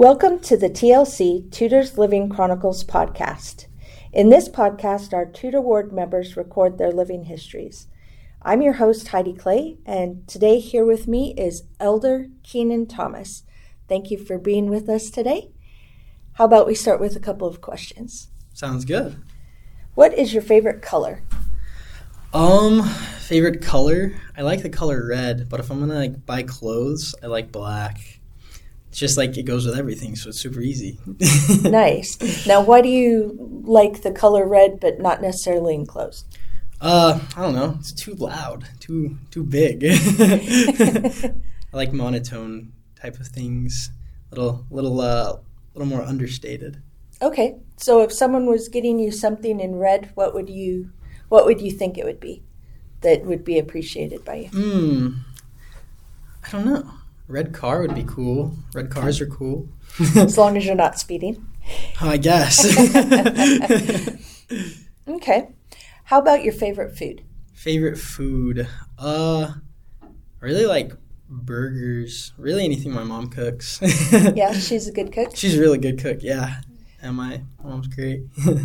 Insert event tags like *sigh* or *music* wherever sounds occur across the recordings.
Welcome to the TLC Tudor's Living Chronicles podcast. In this podcast, our Tudor Ward members record their living histories. I'm your host, Heidi Clay, and today here with me is Elder Keynan Thomas. Thank you for being with us today. How about we start with a couple of questions? Sounds good. What is your favorite color? Um, favorite color? I like the color red, but if I'm gonna like buy clothes, I like black. It's just like it goes with everything, so it's super easy. *laughs* nice. Now, why do you like the color red, but not necessarily in clothes? Uh, I don't know. It's too loud, too too big. *laughs* I like monotone type of things, little little uh, little more understated. Okay, so if someone was getting you something in red, what would you what would you think it would be that would be appreciated by you? Hmm. I don't know. Red car would be cool. Red cars are cool. as long as you're not speeding. I guess. *laughs* okay. How about your favorite food? Favorite food? Uh, I really like burgers. Really anything my mom cooks. *laughs* yeah, she's a good cook. She's a really good cook. Yeah, and my mom's great. *laughs*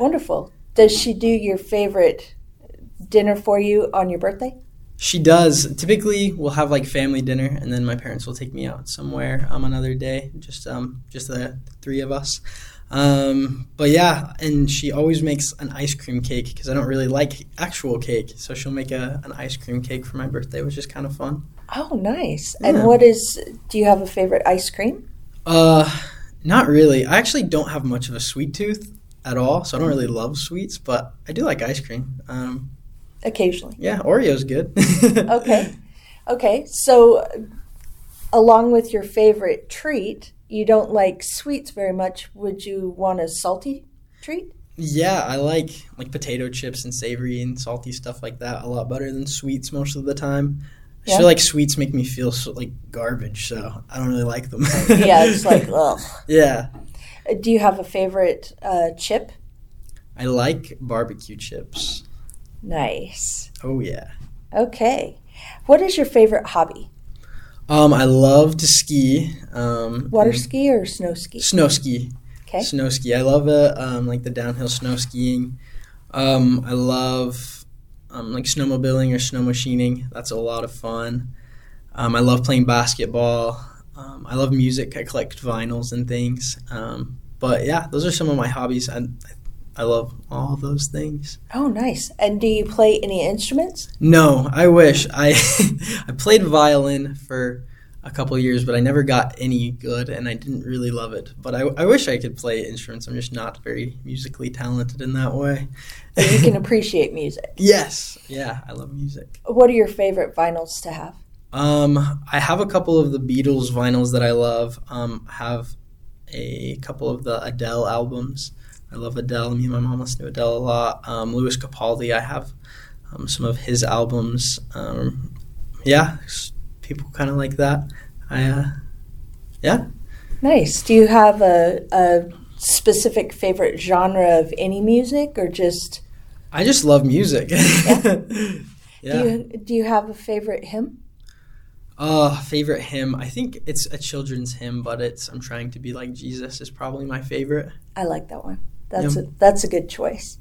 Wonderful. Does she do your favorite dinner for you on your birthday? She does. Typically, we'll have like family dinner, and then my parents will take me out somewhere um another day. Just um just the three of us. Um, but yeah, and she always makes an ice cream cake because I don't really like actual cake, so she'll make a an ice cream cake for my birthday, which is kind of fun. Oh, nice! Yeah. And what is? Do you have a favorite ice cream? Uh, not really. I actually don't have much of a sweet tooth at all, so I don't really love sweets, but I do like ice cream. Um, Occasionally. Yeah, Oreo's good. *laughs* okay. Okay. So, along with your favorite treat, you don't like sweets very much. Would you want a salty treat? Yeah, I like like potato chips and savory and salty stuff like that a lot better than sweets most of the time. I yeah. feel like sweets make me feel so, like garbage, so I don't really like them. *laughs* yeah, it's like *laughs* ugh. Yeah. Do you have a favorite uh, chip? I like barbecue chips. Nice. Oh yeah. Okay. What is your favorite hobby? Um, I love to ski. Um, Water ski or snow ski? Snow ski. Okay. Snow ski. I love it. Um, like the downhill snow skiing. Um, I love um, like snowmobiling or snow machining. That's a lot of fun. Um, I love playing basketball. Um, I love music. I collect vinyls and things. Um, but yeah, those are some of my hobbies. I, I love all those things. Oh, nice. And do you play any instruments? No, I wish. I *laughs* I played violin for a couple years, but I never got any good, and I didn't really love it. But I, I wish I could play instruments. I'm just not very musically talented in that way. But you can *laughs* appreciate music. yes. Yeah, I love music. What are your favorite vinyls to have? Um, I have a couple of the Beatles vinyls that I love. Um, I have a couple of the Adele albums. I love Adele. Me and my mom listen to Adele a lot. Um, Lewis Capaldi, I have um, some of his albums. Um, yeah, people kind of like that. I, uh, yeah. Nice. Do you have a, a specific favorite genre of any music, or just? I just love music. yeah. *laughs* yeah. Do you do you have a favorite hymn? Uh, favorite hymn. I think it's a children's hymn, but it's I'm trying to be like Jesus is probably my favorite. I like that one. That's yep. a that's a good choice.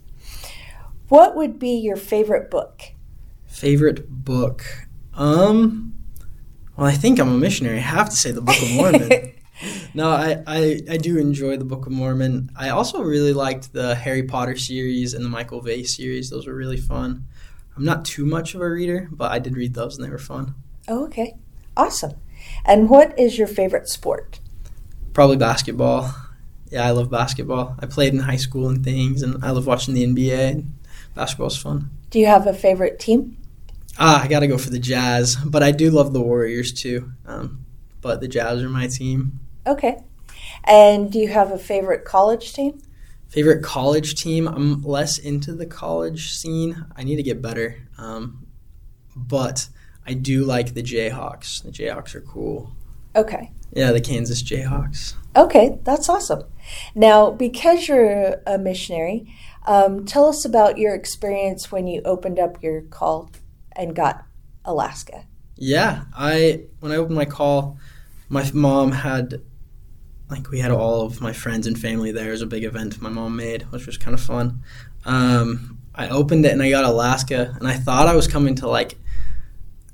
What would be your favorite book? Favorite book. Um well, I think I'm a missionary. I have to say the Book of Mormon. *laughs* no, I, I, I do enjoy the Book of Mormon. I also really liked the Harry Potter series and the Michael Vey series. Those were really fun. I'm not too much of a reader, but I did read those and they were fun. Oh, okay. Awesome. And what is your favorite sport? Probably basketball. Yeah, I love basketball. I played in high school and things, and I love watching the NBA. Basketball's fun. Do you have a favorite team? Ah, I got to go for the Jazz, but I do love the Warriors too. Um, but the Jazz are my team. Okay. And do you have a favorite college team? Favorite college team? I'm less into the college scene. I need to get better. Um, but I do like the Jayhawks. The Jayhawks are cool. Okay. Yeah, the Kansas Jayhawks. Okay, that's awesome. Now, because you're a missionary, um, tell us about your experience when you opened up your call and got Alaska. Yeah, I when I opened my call, my mom had like we had all of my friends and family there. It was a big event my mom made, which was kind of fun. Um, I opened it and I got Alaska, and I thought I was coming to like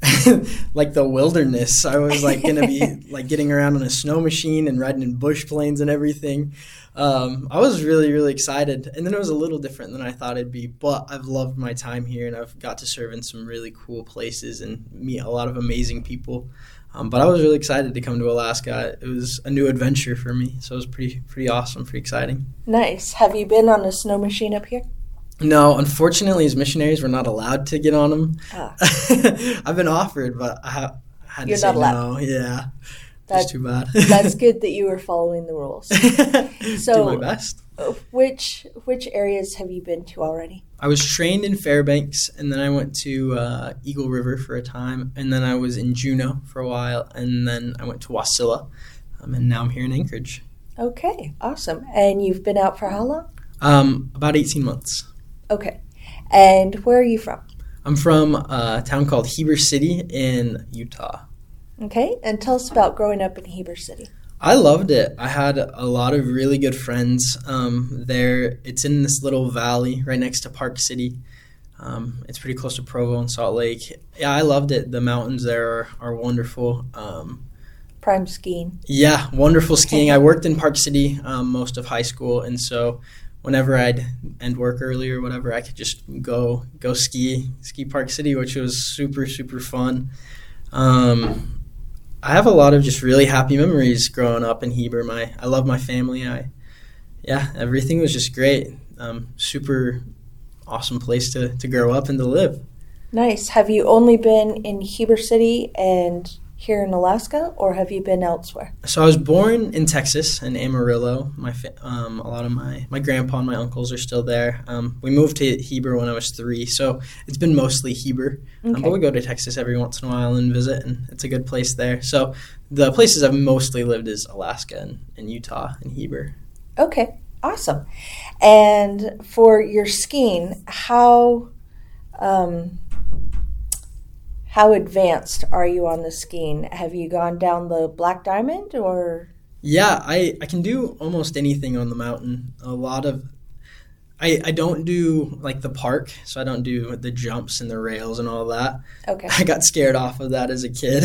*laughs* like the wilderness. I was like gonna be *laughs* like getting around on a snow machine and riding in bush planes and everything. Um, I was really really excited, and then it was a little different than I thought it'd be. But I've loved my time here, and I've got to serve in some really cool places and meet a lot of amazing people. Um, but I was really excited to come to Alaska. It was a new adventure for me, so it was pretty pretty awesome, pretty exciting. Nice. Have you been on a snow machine up here? No, unfortunately, as missionaries, we're not allowed to get on them. Ah. *laughs* I've been offered, but I ha- had You're to say not allowed. no. Yeah, that's too bad. That's good that you *laughs* were following the rules. So- do my best. Uh, Which which areas have you been to already? I was trained in Fairbanks, and then I went to uh, Eagle River for a time, and then I was in Juneau for a while, and then I went to Wasilla, um, and now I'm here in Anchorage. Okay, awesome. And you've been out for how long? Um, about 18 months. Okay. And where are you from? I'm from a town called Heber City in Utah. Okay. And tell us about growing up in Heber City. I loved it. I had a lot of really good friends um, there. It's in this little valley right next to Park City. Um, it's pretty close to Provo and Salt Lake. Yeah, I loved it. The mountains there are, are wonderful. Um, Prime skiing. yeah, wonderful *laughs* skiing. I worked in Park City um, most of high school, and so whenever I'd end work early or whatever, I could just go go ski ski Park City, which was super super fun. Um, I have a lot of just really happy memories growing up in Heber. My I love my family. I yeah, everything was just great. Um, super awesome place to, to grow up and to live. Nice. Have you only been in Heber City and here in Alaska, or have you been elsewhere? So I was born in Texas in Amarillo. My um, a lot of my my grandpa and my uncles are still there. Um, we moved to Heber when I was three, so it's been mostly Heber. Um, but we go to Texas every once in a while and visit, and it's a good place there. So the places I've mostly lived is Alaska and, and Utah and Heber. Okay, awesome. And for your skiing, how um, how advanced are you on the skiing? Have you gone down the Black Diamond or? Yeah, I, I can do almost anything on the mountain. A lot of I, I don't do like the park, so I don't do the jumps and the rails and all that. Okay. *laughs* I got scared off of that as a kid.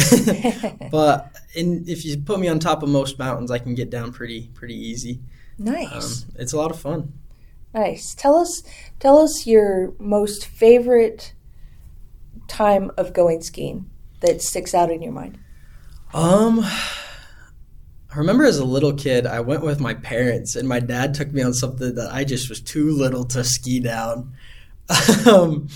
*laughs* *laughs* but in, if you put me on top of most mountains, I can get down pretty pretty easy. nice, Um, it's a lot of fun. nice. Tell us, tell us your most favorite time of going skiing that sticks out in your mind. Um, I remember as a little kid, I went with my parents, and my dad took me on something that I just was too little to ski down. *laughs* um,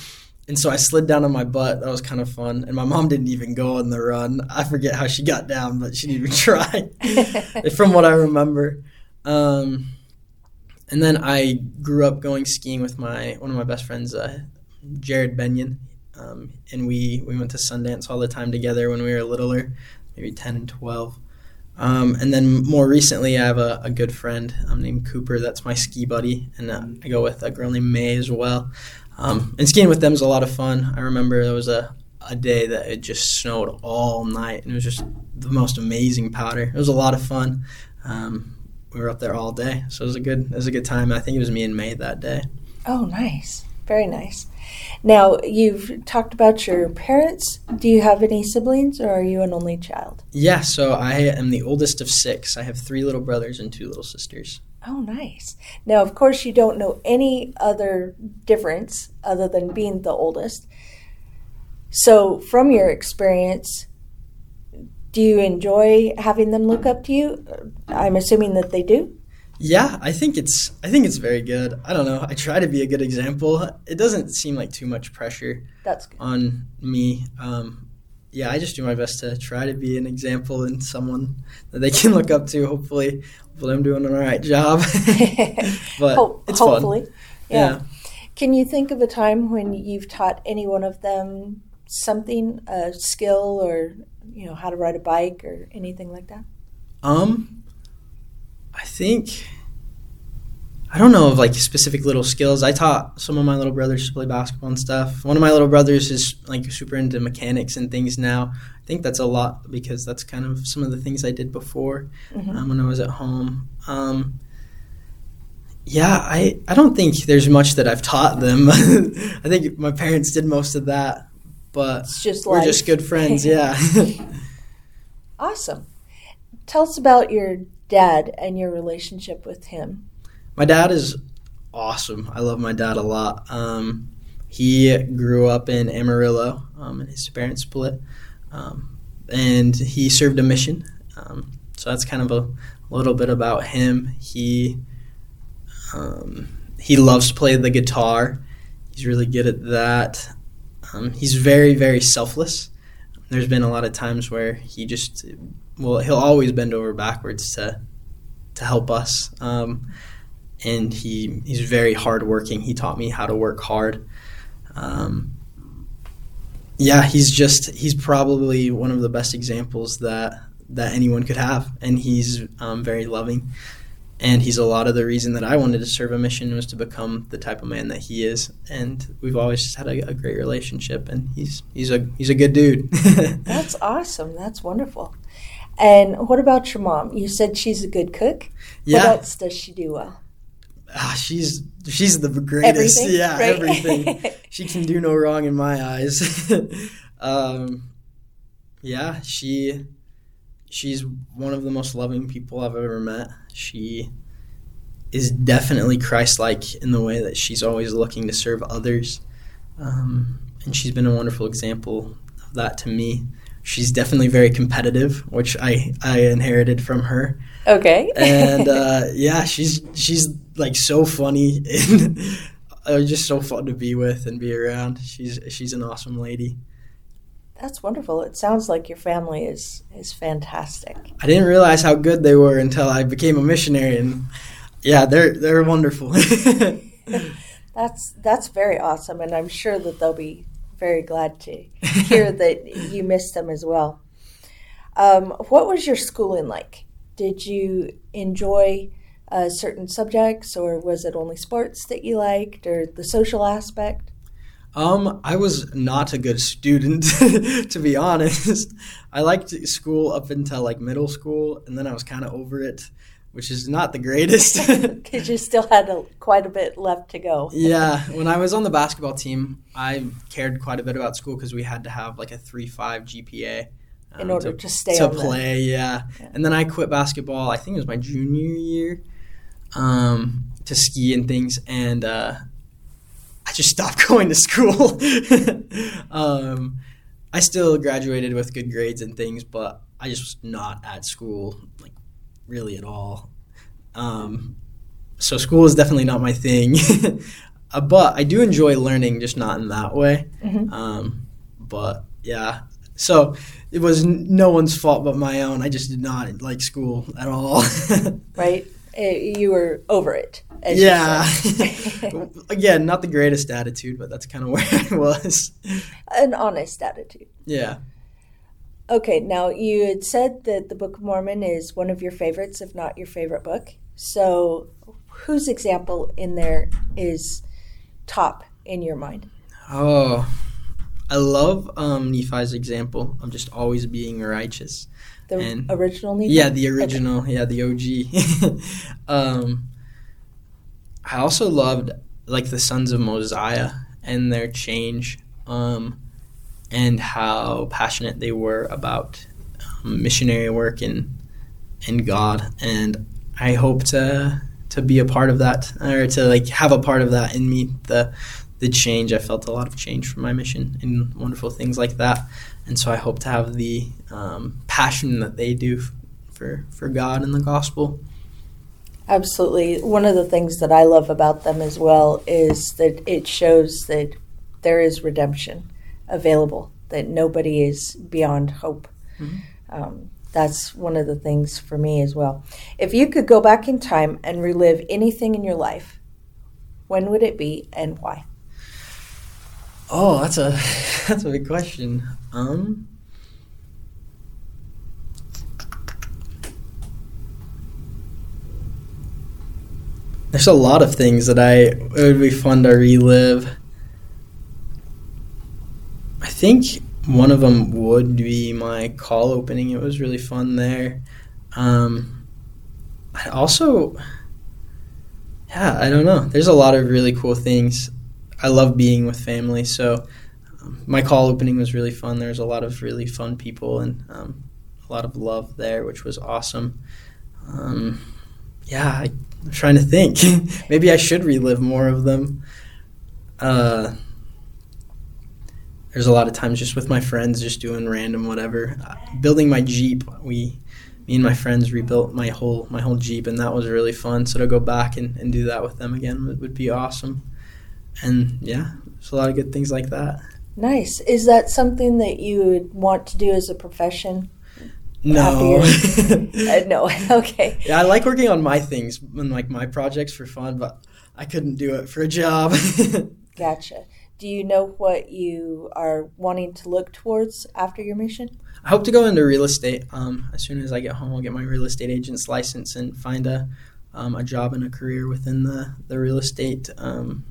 and so I slid down on my butt. That was kind of fun. And my mom didn't even go on the run. I forget how she got down, but she didn't even *laughs* try, *laughs* from what I remember. Um, and then I grew up going skiing with my one of my best friends, uh, Jared Benyon, um, and we we went to Sundance all the time together when we were littler, maybe ten and twelve. Um, and then more recently, I have a, a good friend um, named Cooper. That's my ski buddy, and uh, I go with a girl named May as well. Um, and skiing with them is a lot of fun. I remember there was a, a day that it just snowed all night, and it was just the most amazing powder. It was a lot of fun. Um, we were up there all day, so it was a good it was a good time. I think it was me and May that day. Oh, nice. Very nice. Now, you've talked about your parents. Do you have any siblings or are you an only child? Yeah, so I am the oldest of six. I have three little brothers and two little sisters. Oh, nice. Now, of course, you don't know any other difference other than being the oldest. So, from your experience, do you enjoy having them look up to you? I'm assuming that they do. Yeah, I think it's I think it's very good. I don't know. I try to be a good example. It doesn't seem like too much pressure That's good. on me. Um, yeah, I just do my best to try to be an example and someone that they *laughs* can look up to. Hopefully, hopefully I'm doing an all right job. *laughs* but Ho- it's hopefully. fun. Yeah. Can you think of a time when you've taught any one of them something, a skill, or you know how to ride a bike or anything like that? Um, I think I don't know of like specific little skills. I taught some of my little brothers to play basketball and stuff. One of my little brothers is like super into mechanics and things now. I think that's a lot because that's kind of some of the things I did before Mhm. um, when I was at home. Um, yeah, I, I don't think there's much that I've taught them. *laughs* I think my parents did most of that, but just we're life. just good friends. *laughs* Yeah. *laughs* Awesome. Tell us about your dad and your relationship with him. my dad is awesome. I love my dad a lot. Um, he grew up in Amarillo, um, and his parents split, um, and he served a mission. Um, so that's kind of a little bit about him. He um, he loves to play the guitar. He's really good at that. Um, he's very very selfless. There's been a lot of times where he just well he'll always bend over backwards to to help us. Um, and he he's very hardworking. He taught me how to work hard. Um, yeah, he's just he's probably one of the best examples that that anyone could have, and he's um, very loving. And he's a lot of the reason that I wanted to serve a mission was to become the type of man that he is. And we've always just had a, a great relationship, and he's he's a he's a good dude. *laughs* That's awesome. That's wonderful. And what about your mom? You said she's a good cook. What yeah, else does she do well? ah, she's she's the greatest. Everything, yeah, right? everything. *laughs* she can do no wrong in my eyes. *laughs* um, yeah, she she's one of the most loving people I've ever met. She is definitely Christ-like in the way that she's always looking to serve others, um, and she's been a wonderful example of that to me. She's definitely very competitive, which I I inherited from her okay. and *laughs* uh, yeah, she's she's like so funny *laughs* and uh, just so fun to be with and be around. She's she's an awesome lady. That's wonderful. It sounds like your family is is fantastic. I didn't realize how good they were until I became a missionary, and yeah, they're they're wonderful. *laughs* That's that's very awesome, and I'm sure that they'll be very glad to hear *laughs* that you missed them as well. Um, what was your schooling like? Did you enjoy uh, certain subjects, or was it only sports that you liked, or the social aspect? Um, I was not a good student, *laughs* to be honest. I liked school up until like middle school, and then I was kind of over it, which is not the greatest. *laughs* *laughs* Because you still had a, quite a bit left to go. yeah, when I was on the basketball team, I cared quite a bit about school because we had to have like a three five GPA um, In order to stay to play. Yeah. Yeah. and then I quit basketball. I think it was my junior year um, to ski and things, and uh, just stopped *laughs* going to school. *laughs* um, I still graduated with good grades and things, but I just was not at school like really at all. Um, so school is definitely not my thing. *laughs* uh, but I do enjoy learning, just not in that way. Mhm. Um, but yeah, so it was n- no one's fault but my own. I just did not like school at all. Right? Eh, You were over it. as yeah. Again, *laughs* not the greatest attitude, but that's kind of *laughs* where I was. An honest attitude. Yeah. Okay, now you had said that the Book of Mormon is one of your favorites, if not your favorite book. So, whose example in there is top in your mind? Oh, I love um, Nephi's example of just always being righteous. The And- original Nephi? Yeah, the original. Yeah, the OG. *laughs* um, I also loved like the sons of Mosiah and their change, um, and how passionate they were about um, missionary work and and God. And I hope to to be a part of that, or to like have a part of that in me. The the change. I felt a lot of change from my mission and wonderful things like that. And so I hope to have the um, passion that they do for for God and the gospel. Absolutely. One of the things that I love about them as well is that it shows that there is redemption available, that nobody is beyond hope. Mhm. Um, that's one of the things for me as well. If you could go back in time and relive anything in your life, when would it be and why? Oh, that's a *laughs* that's a big question. Um, there's a lot of things that I it would be fun to relive. I think one of them would be my call opening. It was really fun there. Um, I also, yeah, I don't know. There's a lot of really cool things. I love being with family, so um, my call opening was really fun. There's a lot of really fun people and um, a lot of love there, which was awesome. Um, yeah, I, am trying to think. *laughs* Maybe I should relive more of them. Uh, there's a lot of times just with my friends, just doing random whatever. Uh, building my Jeep, we, me and my friends rebuilt my whole my whole Jeep, and that was really fun. So to go back and, and do that with them again would, would be awesome. And yeah, there's a lot of good things like that. Nice. Is that something that you would want to do as a profession? No. *laughs* uh, no. *laughs* okay. Yeah, I like working on my things and like my projects for fun, but I couldn't do it for a job. *laughs* gotcha. Do you know what you are wanting to look towards after your mission? I hope to go into real estate. Um, as soon as I get home, I'll get my real estate agent's license and find a um, a job and a career within the the real estate um,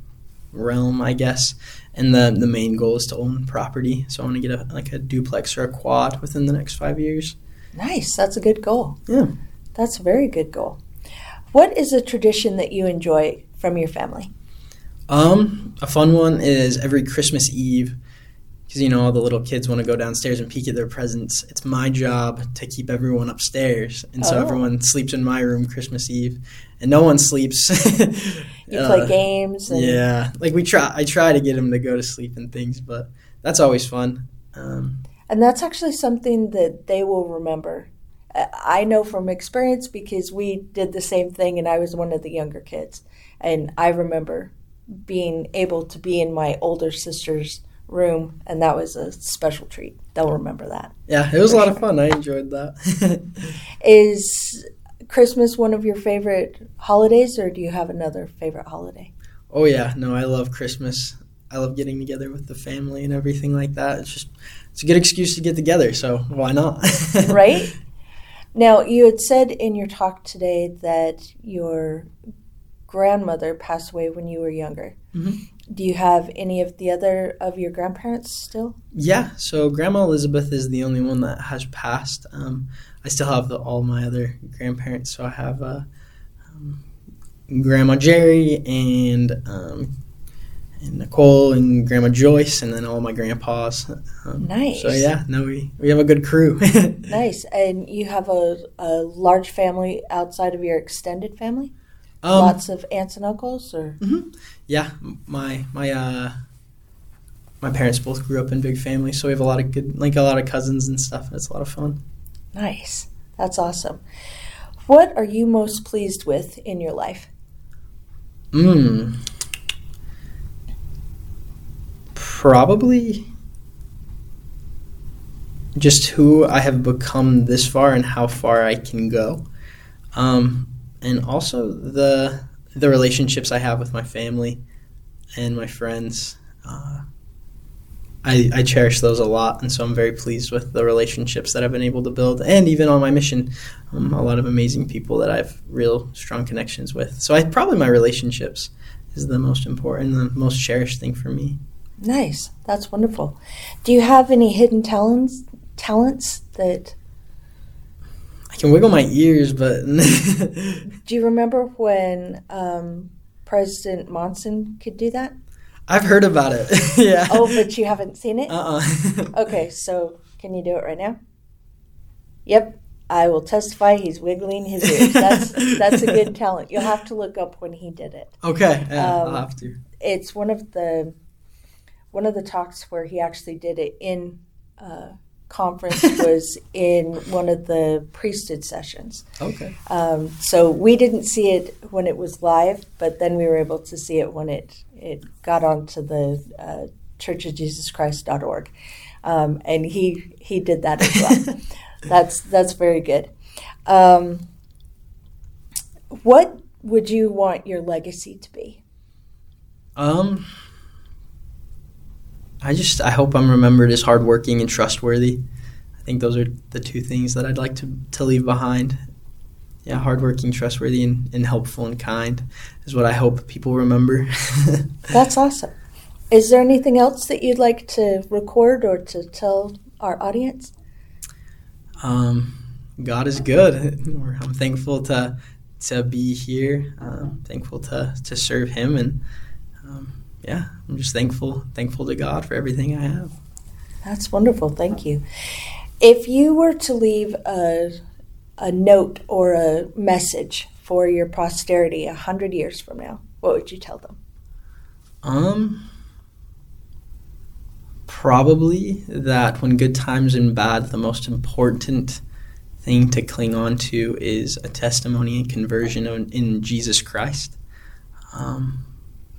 realm, I guess. And the the main goal is to own property. So I want to get a like a duplex or a quad within the next five years. Nice. That's a good goal. Yeah. That's a very good goal. What is a tradition that you enjoy from your family? Um, a fun one is every Christmas Eve, because you know all the little kids want to go downstairs and peek at their presents. It's my job to keep everyone upstairs, and so Oh. everyone sleeps in my room Christmas Eve, and no one sleeps. *laughs* You play Uh, games and Yeah, like we try. I try to get them to go to sleep and things, but that's always fun. Um, And that's actually something that they will remember. I know from experience because we did the same thing and I was one of the younger kids. And I remember being able to be in my older sister's room, and that was a special treat. They'll remember that. yeah, it was a lot of fun. I enjoyed that. *laughs* Is Christmas one of your favorite holidays, or do you have another favorite holiday? oh yeah, no, I love Christmas. I love getting together with the family and everything like that. It's just it's a good excuse to get together. So why not? *laughs* right? Now, you had said in your talk today that your grandmother passed away when you were younger. Mhm. Do you have any of the other of your grandparents still? Yeah, so Grandma Elizabeth is the only one that has passed. Um, I still have the, all my other grandparents. So I have uh, um, Grandma Jerry and um, and Nicole and Grandma Joyce, and then all my grandpas. Um, Nice. So yeah, no, we we have a good crew. *laughs* Nice. And you have a, a large family outside of your extended family? Um, Lots of aunts and uncles, or yeah, my my uh, my parents both grew up in big families, so we have a lot of good, like a lot of cousins and stuff. and It's a lot of fun. nice. That's awesome. What are you most pleased with in your life? Mm. Probably just who I have become this far and how far I can go. Um, and also the the relationships I have with my family and my friends. Uh, I, I cherish those a lot, and so I'm very pleased with the relationships that I've been able to build, and even on my mission, um, a lot of amazing people that I have real strong connections with. So I probably my relationships is the most important, the most cherished thing for me. Nice. That's wonderful. Do you have any hidden talents talents that can wiggle my ears, but *laughs* do you remember when um, President Monson could do that? I've heard about it. *laughs* yeah. Oh, but you haven't seen it? Uh uh *laughs* Okay, so can you do it right now? Yep. I will testify he's wiggling his ears. That's that's a good talent. You'll have to look up when he did it. Okay, yeah, Um, I'll have to. It's one of the one of the talks where he actually did it in uh, conference *laughs* was in one of the priesthood sessions. Okay. Um, so we didn't see it when it was live, but then we were able to see it when it it got onto the uh, churchofjesuschrist.org, um, and he he did that as well. *laughs* that's that's very good. Um, what would you want your legacy to be? Um, I just I hope I'm remembered as hardworking and trustworthy. I think those are the two things that I'd like to to leave behind. Yeah, hardworking, trustworthy, and, and helpful and kind is what I hope people remember. *laughs* That's awesome. Is there anything else that you'd like to record or to tell our audience? Um, God is good. I'm thankful to to be here. Um, thankful to to serve Him, and um, yeah, I'm just thankful thankful to God for everything I have. That's wonderful. Thank you. If you were to leave a a note or a message for your posterity a hundred years from now, what would you tell them? Um, probably that when good times and bad, the most important thing to cling on to is a testimony and conversion in Jesus Christ. Um,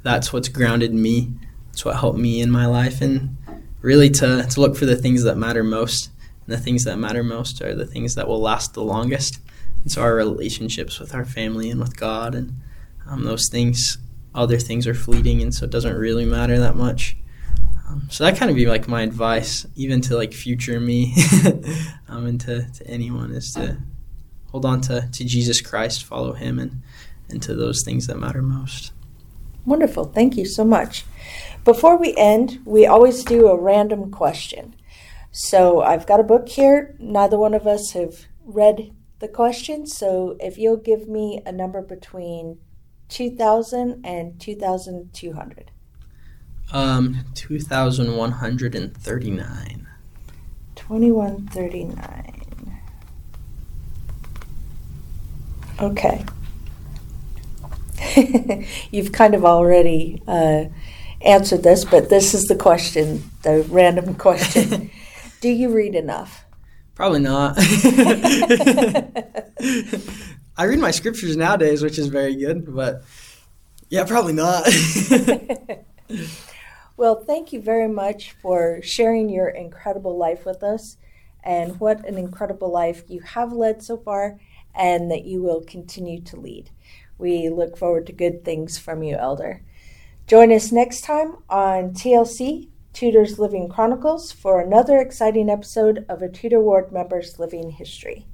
that's what's grounded me. That's what helped me in my life, and really to to look for the things that matter most. And the things that matter most are the things that will last the longest. And so our relationships with our family and with God, and um, those things, other things are fleeting, and so it doesn't really matter that much. Um, so that kind of be like my advice, even to like future me, *laughs* um, and to, to anyone, is to hold on to, to Jesus Christ, follow Him, and and to those things that matter most. Wonderful. Thank you so much. Before we end, we always do a random question. So I've got a book here. Neither one of us have read the question. So if you'll give me a number between 2000 and 2200. Um, 2139. 2139. Okay. *laughs* You've kind of already uh, answered this, but this is the question, the random question. *laughs* Do you read enough? Probably not. *laughs* I read my scriptures nowadays, which is very good, but yeah, probably not. well, thank you very much for sharing your incredible life with us and what an incredible life you have led so far and that you will continue to lead. We look forward to good things from you, Elder. Join us next time on TLC Tudor's Living Chronicles for another exciting episode of a Tudor Ward member's living history.